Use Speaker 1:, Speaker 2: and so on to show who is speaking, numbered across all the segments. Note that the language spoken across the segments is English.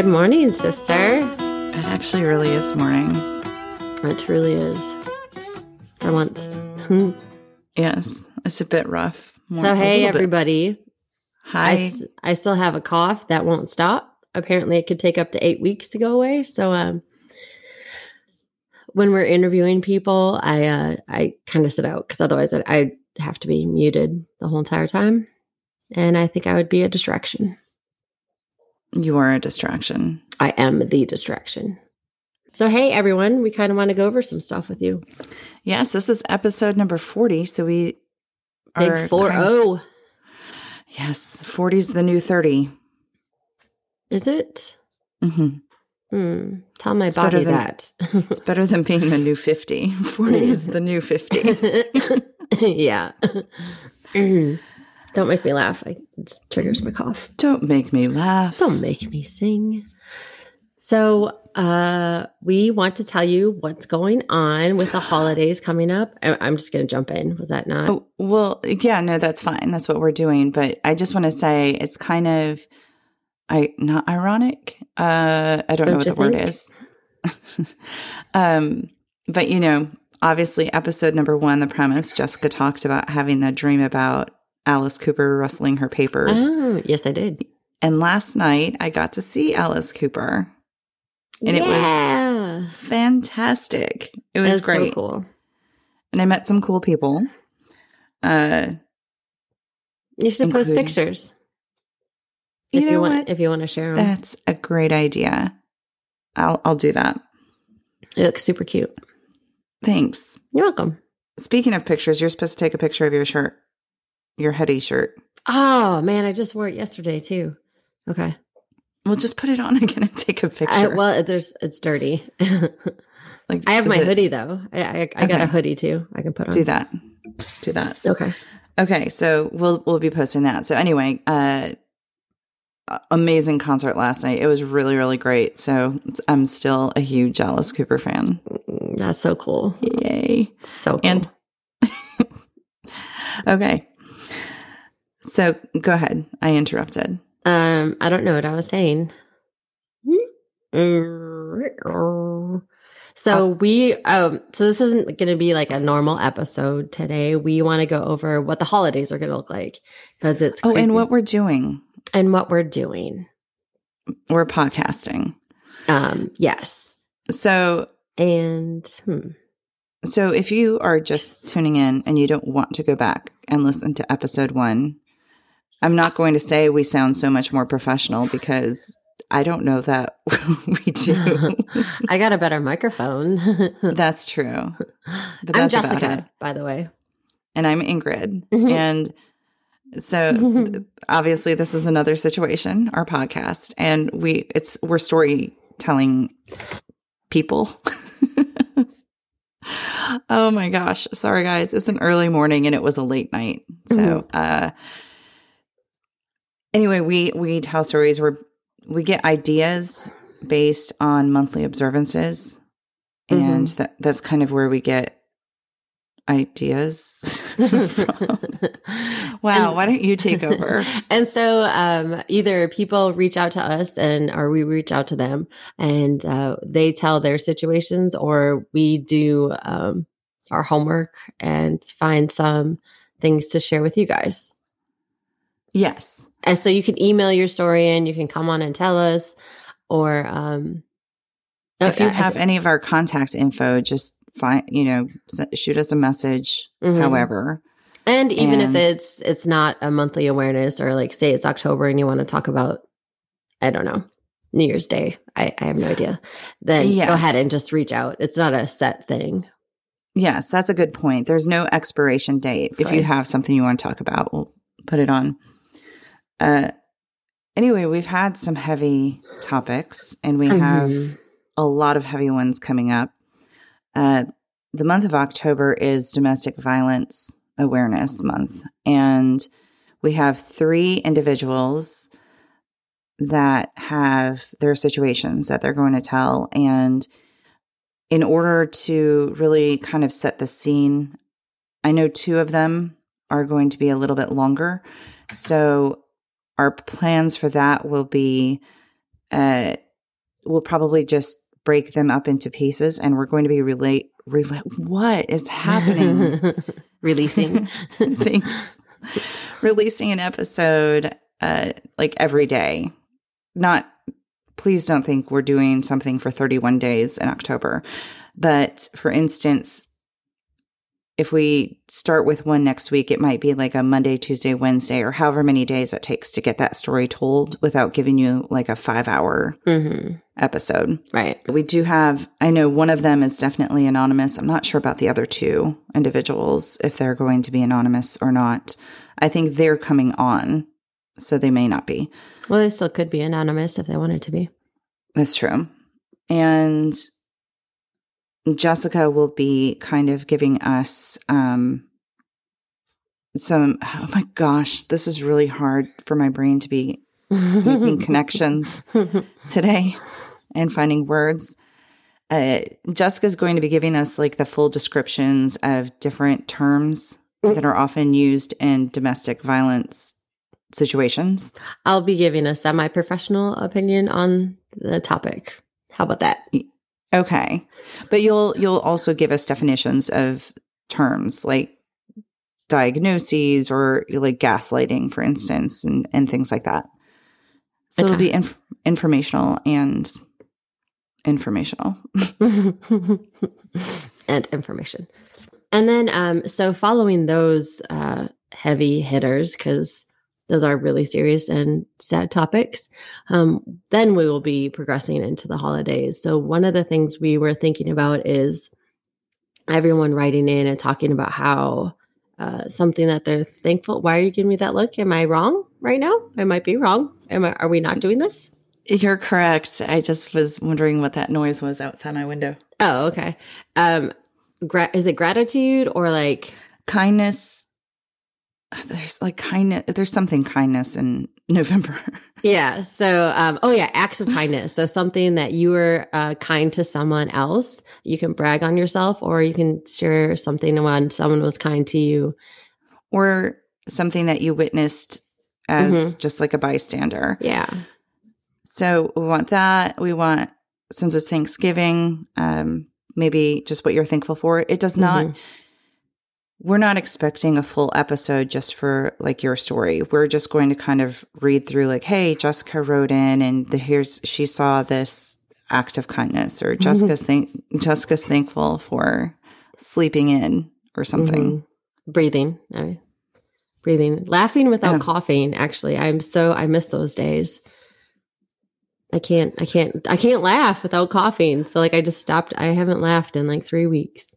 Speaker 1: Good morning, sister.
Speaker 2: It actually really is morning.
Speaker 1: It truly is. For once.
Speaker 2: Yes, it's a bit rough. More-
Speaker 1: so, hey,
Speaker 2: bit.
Speaker 1: everybody. I,
Speaker 2: Hi.
Speaker 1: s- I still have a cough that won't stop. Apparently, it could take up to eight weeks to go away. So, um, when we're interviewing people, I uh, I kind of sit out because otherwise I'd, I'd have to be muted the whole entire time, and I think I would be a distraction.
Speaker 2: You are a distraction.
Speaker 1: I am the distraction. So, hey, everyone, we kind of want to go over some stuff with you.
Speaker 2: Yes, this is episode number 40. So we
Speaker 1: Big
Speaker 2: are
Speaker 1: four
Speaker 2: kind-
Speaker 1: oh,
Speaker 2: Yes, 40 is the new 30.
Speaker 1: is it?
Speaker 2: Mm-hmm.
Speaker 1: Hmm. Tell my
Speaker 2: better
Speaker 1: body
Speaker 2: than-
Speaker 1: that.
Speaker 2: It's better than being the new 50. 40 is the new 50.
Speaker 1: yeah. Don't make me laugh. I, it triggers my cough.
Speaker 2: Don't make me laugh.
Speaker 1: Don't make me sing. So, uh, we want to tell you what's going on with the holidays coming up. I- I'm just going to jump in. Was that not?
Speaker 2: Oh, well, yeah, no, that's fine. That's what we're doing. But I just want to say it's kind of I not ironic. Uh I don't, know
Speaker 1: Don't
Speaker 2: what
Speaker 1: you
Speaker 2: the word is. um, but you know, obviously episode number one, the premise, Jessica talked about having the dream about Alice Cooper rustling her papers.
Speaker 1: Oh, yes, I did.
Speaker 2: And last night I got to see Alice Cooper. And it was fantastic. It was
Speaker 1: so
Speaker 2: great.
Speaker 1: cool.
Speaker 2: And I met some cool people. Uh
Speaker 1: You should post pictures
Speaker 2: You
Speaker 1: if you
Speaker 2: know
Speaker 1: want.
Speaker 2: what?
Speaker 1: If you want to share them,
Speaker 2: That's a great idea. I'll I'll do that.
Speaker 1: it looks super cute.
Speaker 2: Thanks.
Speaker 1: You're welcome.
Speaker 2: Speaking of pictures, you're supposed to take a picture of your shirt, your hoodie shirt.
Speaker 1: Oh man, I just wore it yesterday too. Okay.
Speaker 2: Well, just put it on again and take a picture.
Speaker 1: I, well, there's it's dirty.
Speaker 2: like,
Speaker 1: I have my
Speaker 2: it-
Speaker 1: hoodie though. I I, I got a hoodie too. I can put on.
Speaker 2: Do that. Do that.
Speaker 1: Okay.
Speaker 2: Okay, so we'll we'll be posting that. So anyway, uh amazing concert last night. It was really really great. So I'm still a huge Alice Cooper fan.
Speaker 1: Mm, That's so cool.
Speaker 2: Yay.
Speaker 1: So cool.
Speaker 2: And okay. So go ahead. I interrupted.
Speaker 1: um, I don't know what I was saying. So we um so this isn't going to be like a normal episode today. We want to go over what the holidays are going to look like because it's
Speaker 2: Oh, and what we're doing.
Speaker 1: and what we're doing.
Speaker 2: We're podcasting.
Speaker 1: Um yes.
Speaker 2: So
Speaker 1: And hmm,
Speaker 2: So, if you are just tuning in and you don't want to go back and listen to episode one, I'm not going to say we sound so much more professional because I don't know that we do.
Speaker 1: I got a better microphone.
Speaker 2: that's true. But
Speaker 1: I'm
Speaker 2: that's it.
Speaker 1: Jessica, by the way.
Speaker 2: And I'm Ingrid.
Speaker 1: Mhm.
Speaker 2: And so obviously this is another situation, our podcast, and we it's we're storytelling people. oh my gosh. Sorry guys. It's an early morning and it was a late night. So uh anyway, we we tell stories where we get ideas based on monthly observances. And that that's kind of where we get ideas. Wow,
Speaker 1: And-
Speaker 2: why don't you take over?
Speaker 1: and so um, either people reach out to us and or we reach out to them and uh, they tell their situations or we do um, our homework and find some things to share with you guys.
Speaker 2: Yes.
Speaker 1: And so you can email your story in, you can come on and tell us or um,
Speaker 2: If you
Speaker 1: I-
Speaker 2: have any of our contact info, just find, you know, shoot us a message,
Speaker 1: Mhm.
Speaker 2: however.
Speaker 1: And even
Speaker 2: And-
Speaker 1: if it's it's not a monthly awareness or like say it's October and you want to talk about I don't know, New Year's Day. I, I have no idea. Then go ahead and just reach out. It's not a set thing.
Speaker 2: Yes, that's a good point. There's no expiration date. If you have something you want to talk about, we'll put it on. Uh, anyway, we've had some heavy topics, and we have
Speaker 1: Mhm.
Speaker 2: a lot of heavy ones coming up. Uh, the month of October is Domestic Violence Awareness Month, and we have three individuals that have their situations that they're going to tell. And in order to really kind of set the scene, I know two of them are going to be a little bit longer. So, our plans for that will be uh, we'll probably just break them up into pieces and we're going to be relate relate what is happening
Speaker 1: Releasing.
Speaker 2: Thanks. Releasing an episode uh, like every day. Not, please don't think we're doing something for 31 days in October. But for instance, if we start with one next week, it might be like a Monday, Tuesday, Wednesday, or however many days it takes to get that story told without giving you like a five hour
Speaker 1: hmm
Speaker 2: episode.
Speaker 1: Right.
Speaker 2: We do have, I know one of them is definitely anonymous. I'm not sure about the other two individuals, if they're going to be anonymous or not. I think they're coming on, so they may not be.
Speaker 1: Well, they still could be anonymous if they wanted to be.
Speaker 2: That's true. And Jessica will be kind of giving us um, some, oh my gosh, this is really hard for my brain to be making connections today and finding words. Uh, Jessica's going to be giving us like the full descriptions of different terms that are often used in domestic violence situations.
Speaker 1: I'll be giving a semi professional opinion on the topic. How about that?
Speaker 2: Okay. But you'll you'll also give us definitions of terms like diagnoses or like gaslighting for instance and and things like that. So it'll be inf- informational and informational.
Speaker 1: and information. And then, um, so following those uh, heavy hitters, because those are really serious and sad topics, um, then we will be progressing into the holidays. So, one of the things we were thinking about is everyone writing in and talking about how uh, something that they're thankful. Why are you giving me that look? Am I wrong right now? I might be wrong. Am I, are we not doing this?
Speaker 2: You're correct. I just was wondering what that noise was outside my window.
Speaker 1: Oh, okay. Um, gra- is it gratitude or like
Speaker 2: Kindness. There's like kindness. There's something kindness in November.
Speaker 1: Yeah. So, um, oh yeah, acts of kindness. So something that you were uh, kind to someone else, you can brag on yourself, or you can share something when someone was kind to you.
Speaker 2: or something that you witnessed as
Speaker 1: Mhm.
Speaker 2: just like a bystander.
Speaker 1: Yeah.
Speaker 2: So we want that. We want, since it's Thanksgiving, um, maybe just what you're thankful for. It does not,
Speaker 1: Mhm.
Speaker 2: We're not expecting a full episode just for like your story. We're just going to kind of read through like, hey, Jessica wrote in and the, here's, she saw this act of kindness or Jessica's thank, Jessica's thankful for sleeping in or something.
Speaker 1: Mhm. Breathing. I mean, breathing. Laughing without
Speaker 2: Yeah.
Speaker 1: coughing. Actually, I'm so I miss those days. I can't. I can't. I can't laugh without coughing. So like, I just stopped. I haven't laughed in like three weeks.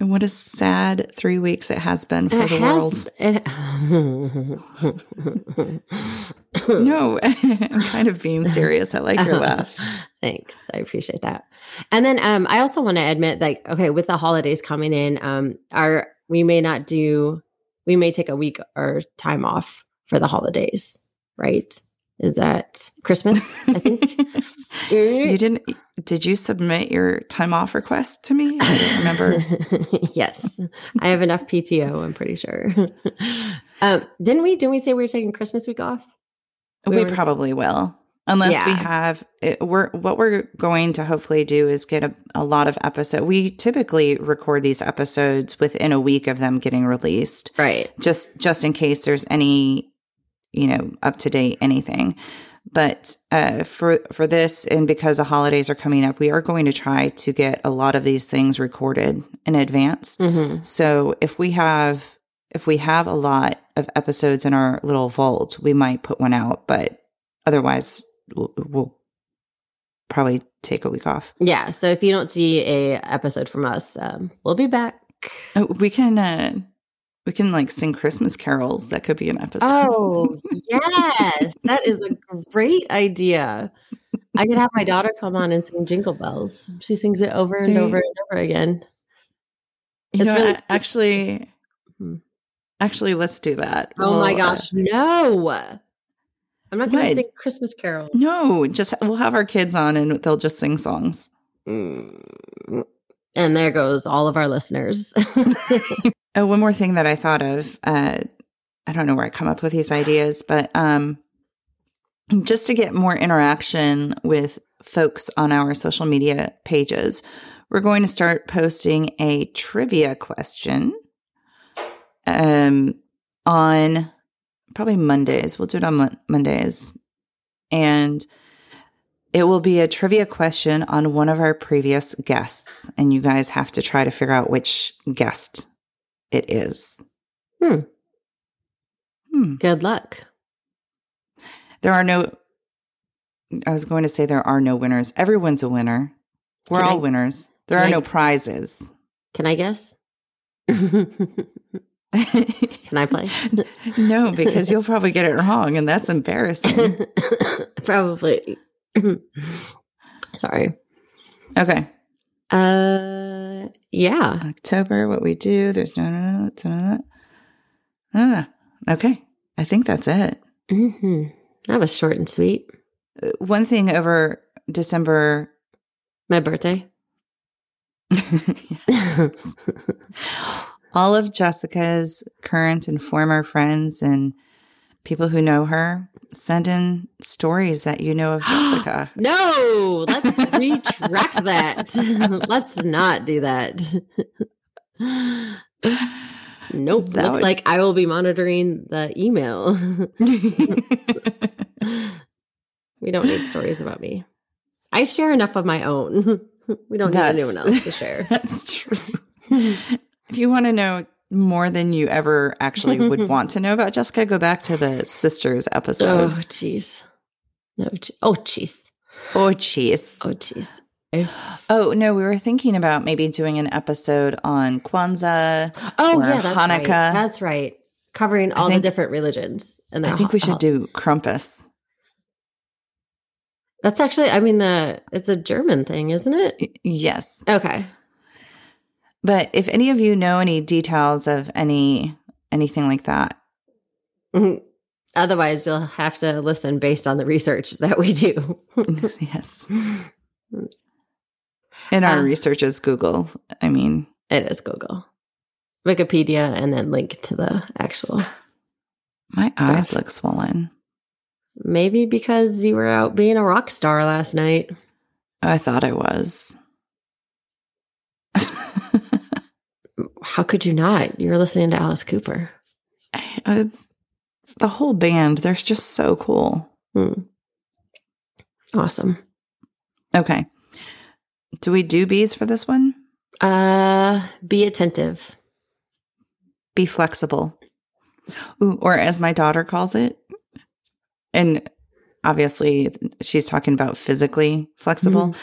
Speaker 2: And what a sad three weeks it has been for
Speaker 1: It
Speaker 2: the
Speaker 1: has.
Speaker 2: world.
Speaker 1: It,
Speaker 2: No, I'm kind of being serious. I like your laugh.
Speaker 1: Thanks. I appreciate that. And then um I also want to admit like okay, with the holidays coming in, um our we may not do we may take a week or time off for the holidays, right? Is that Christmas? I think.
Speaker 2: you didn't. Did you submit your time off request to me? I don't remember.
Speaker 1: yes. I have enough PTO, I'm pretty sure. um didn't we didn't we say we were taking Christmas week off?
Speaker 2: we
Speaker 1: We were-
Speaker 2: probably will, unless we have. It, we're what we're going to hopefully do is get a, a lot of episode. We typically record these episodes within a week of them getting released.
Speaker 1: Right.
Speaker 2: just just in case there's any you know up to date anything but uh, for for this and because the holidays are coming up we are going to try to get a lot of these things recorded in advance
Speaker 1: hmm
Speaker 2: so if we have if we have a lot of episodes in our little vault we might put one out but otherwise we'll, we'll probably take a week off
Speaker 1: Yeah. So if you don't see a episode from us, um, we'll be back.
Speaker 2: Oh, we can uh we can like sing christmas carols that could be an episode
Speaker 1: Oh, yes. That is a great idea. I could have my daughter come on and sing Jingle Bells. She sings it over and over and over again.
Speaker 2: You
Speaker 1: It's
Speaker 2: know,
Speaker 1: really
Speaker 2: actually,
Speaker 1: Hmm.
Speaker 2: actually, let's do that.
Speaker 1: Oh my
Speaker 2: We'll, uh,
Speaker 1: gosh, no. I'm not going to sing Christmas carols.
Speaker 2: no, just we'll have our kids on and they'll just sing songs.
Speaker 1: Mm. And there goes all of our listeners.
Speaker 2: Oh, one more thing that I thought of. Uh, I don't know where I come up with these ideas, but um, just to get more interaction with folks on our social media pages, we're going to start posting a trivia question um, on probably Mondays. We'll do it on Mon- Mondays. And it will be a trivia question on one of our previous guests. And you guys have to try to figure out which guest it is.
Speaker 1: Hmm.
Speaker 2: Hmm.
Speaker 1: Good luck.
Speaker 2: There are no, I was going to say there are no winners. Everyone's a winner. We're
Speaker 1: Can
Speaker 2: all
Speaker 1: I-
Speaker 2: winners. There are
Speaker 1: I-
Speaker 2: no prizes.
Speaker 1: Can I guess? Can I play?
Speaker 2: no, because you'll probably get it wrong, and that's embarrassing.
Speaker 1: Probably. Sorry.
Speaker 2: Okay.
Speaker 1: Uh, yeah.
Speaker 2: October, what we do. There's no, no, no, no, no, no, no. Okay. I think that's it.
Speaker 1: hmm That was short and sweet.
Speaker 2: Uh, One thing over December.
Speaker 1: My birthday.
Speaker 2: all of Jessica's current and former friends and people who know her send in stories that you know of Jessica.
Speaker 1: no, let's retract that. let's not do that. Nope.
Speaker 2: That
Speaker 1: Looks
Speaker 2: would-
Speaker 1: like I will be monitoring the email. we don't need stories about me. I share enough of my own. we don't need anyone else to share.
Speaker 2: That's true. if you want to know more than you ever actually would want to know about Jessica, go back to the sisters episode.
Speaker 1: Oh, jeez. No. Oh, jeez.
Speaker 2: Oh, jeez.
Speaker 1: Oh, jeez.
Speaker 2: Oh. oh, no, we were thinking about maybe doing an episode on Kwanzaa.
Speaker 1: Oh, yeah, that's right.
Speaker 2: Hanukkah.
Speaker 1: That's right. Covering all
Speaker 2: think-
Speaker 1: the different religions. And
Speaker 2: I think we should do Krampus.
Speaker 1: That's actually, I mean, the it's a German thing, isn't it?
Speaker 2: Yes.
Speaker 1: Okay.
Speaker 2: But if any of you know any details of any anything like that,
Speaker 1: Mhm. Otherwise, you'll have to listen based on the research that we do.
Speaker 2: yes. And our
Speaker 1: Uh,
Speaker 2: research is Google. I mean,
Speaker 1: it is Google, Wikipedia, and then link to the actual.
Speaker 2: my eyes look swollen.
Speaker 1: Maybe because you were out being a rock star last night.
Speaker 2: I thought I was.
Speaker 1: How could you not? You're listening to Alice Cooper.
Speaker 2: I- the whole band, they're just so cool.
Speaker 1: Hmm. Awesome.
Speaker 2: Okay. Do we do bees for this one?
Speaker 1: Uh, be attentive.
Speaker 2: Be flexible. Ooh, or as my daughter calls it, and obviously she's talking about physically flexible.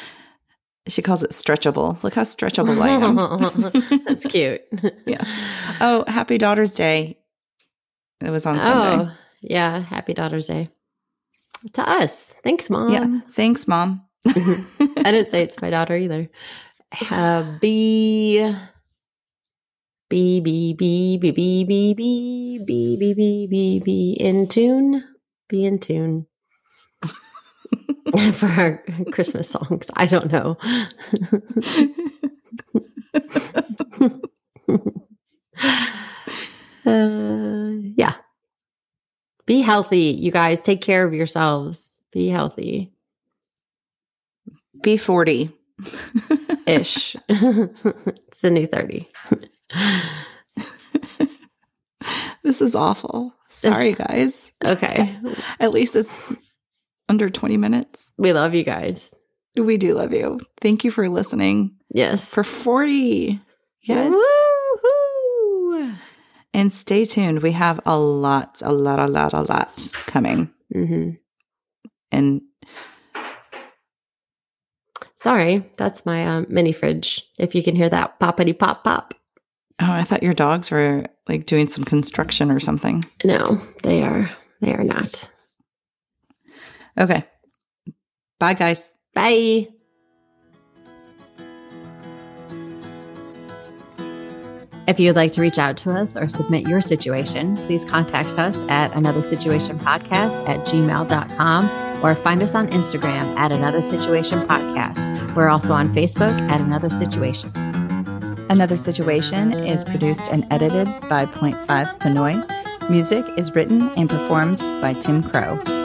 Speaker 2: She calls it stretchable. Look how stretchable I am.
Speaker 1: That's cute.
Speaker 2: yes. Oh, happy Daughter's Day. It was on Sunday.
Speaker 1: Oh, yeah. Happy Daughter's Day. To us. Thanks, Mom.
Speaker 2: Yeah. Thanks, Mom.
Speaker 1: I didn't say it's my daughter either. Uh, be. Be, be, be, be, be, be, be, be, be, be, be, be in tune. Be in tune. For our Christmas songs. I don't know. uh, yeah. Be healthy, you guys. Take care of yourselves. Be healthy
Speaker 2: Be 40.
Speaker 1: ish. it's the new 30.
Speaker 2: this is awful. Sorry, guys.
Speaker 1: Okay.
Speaker 2: At least it's under 20 minutes.
Speaker 1: We love you guys.
Speaker 2: We do love you. Thank you for listening.
Speaker 1: Yes.
Speaker 2: For 40. Yes.
Speaker 1: Woo-hoo.
Speaker 2: And stay tuned. We have a lot, a lot, a lot, a lot coming.
Speaker 1: Mhm.
Speaker 2: And
Speaker 1: Sorry, that's my um, mini fridge. If you can hear that poppity pop pop.
Speaker 2: oh, I thought your dogs were like doing some construction or something.
Speaker 1: No, they are. They are not.
Speaker 2: Okay. Bye, guys.
Speaker 1: Bye.
Speaker 3: If you would like to reach out to us or submit your situation, please contact us at Another Situation Podcast at gmail.com or find us on Instagram at Another Situation Podcast. We're also on Facebook at Another Situation.
Speaker 2: Another Situation is produced and edited by Point Five Pinoy. Music is written and performed by Tim Crowe.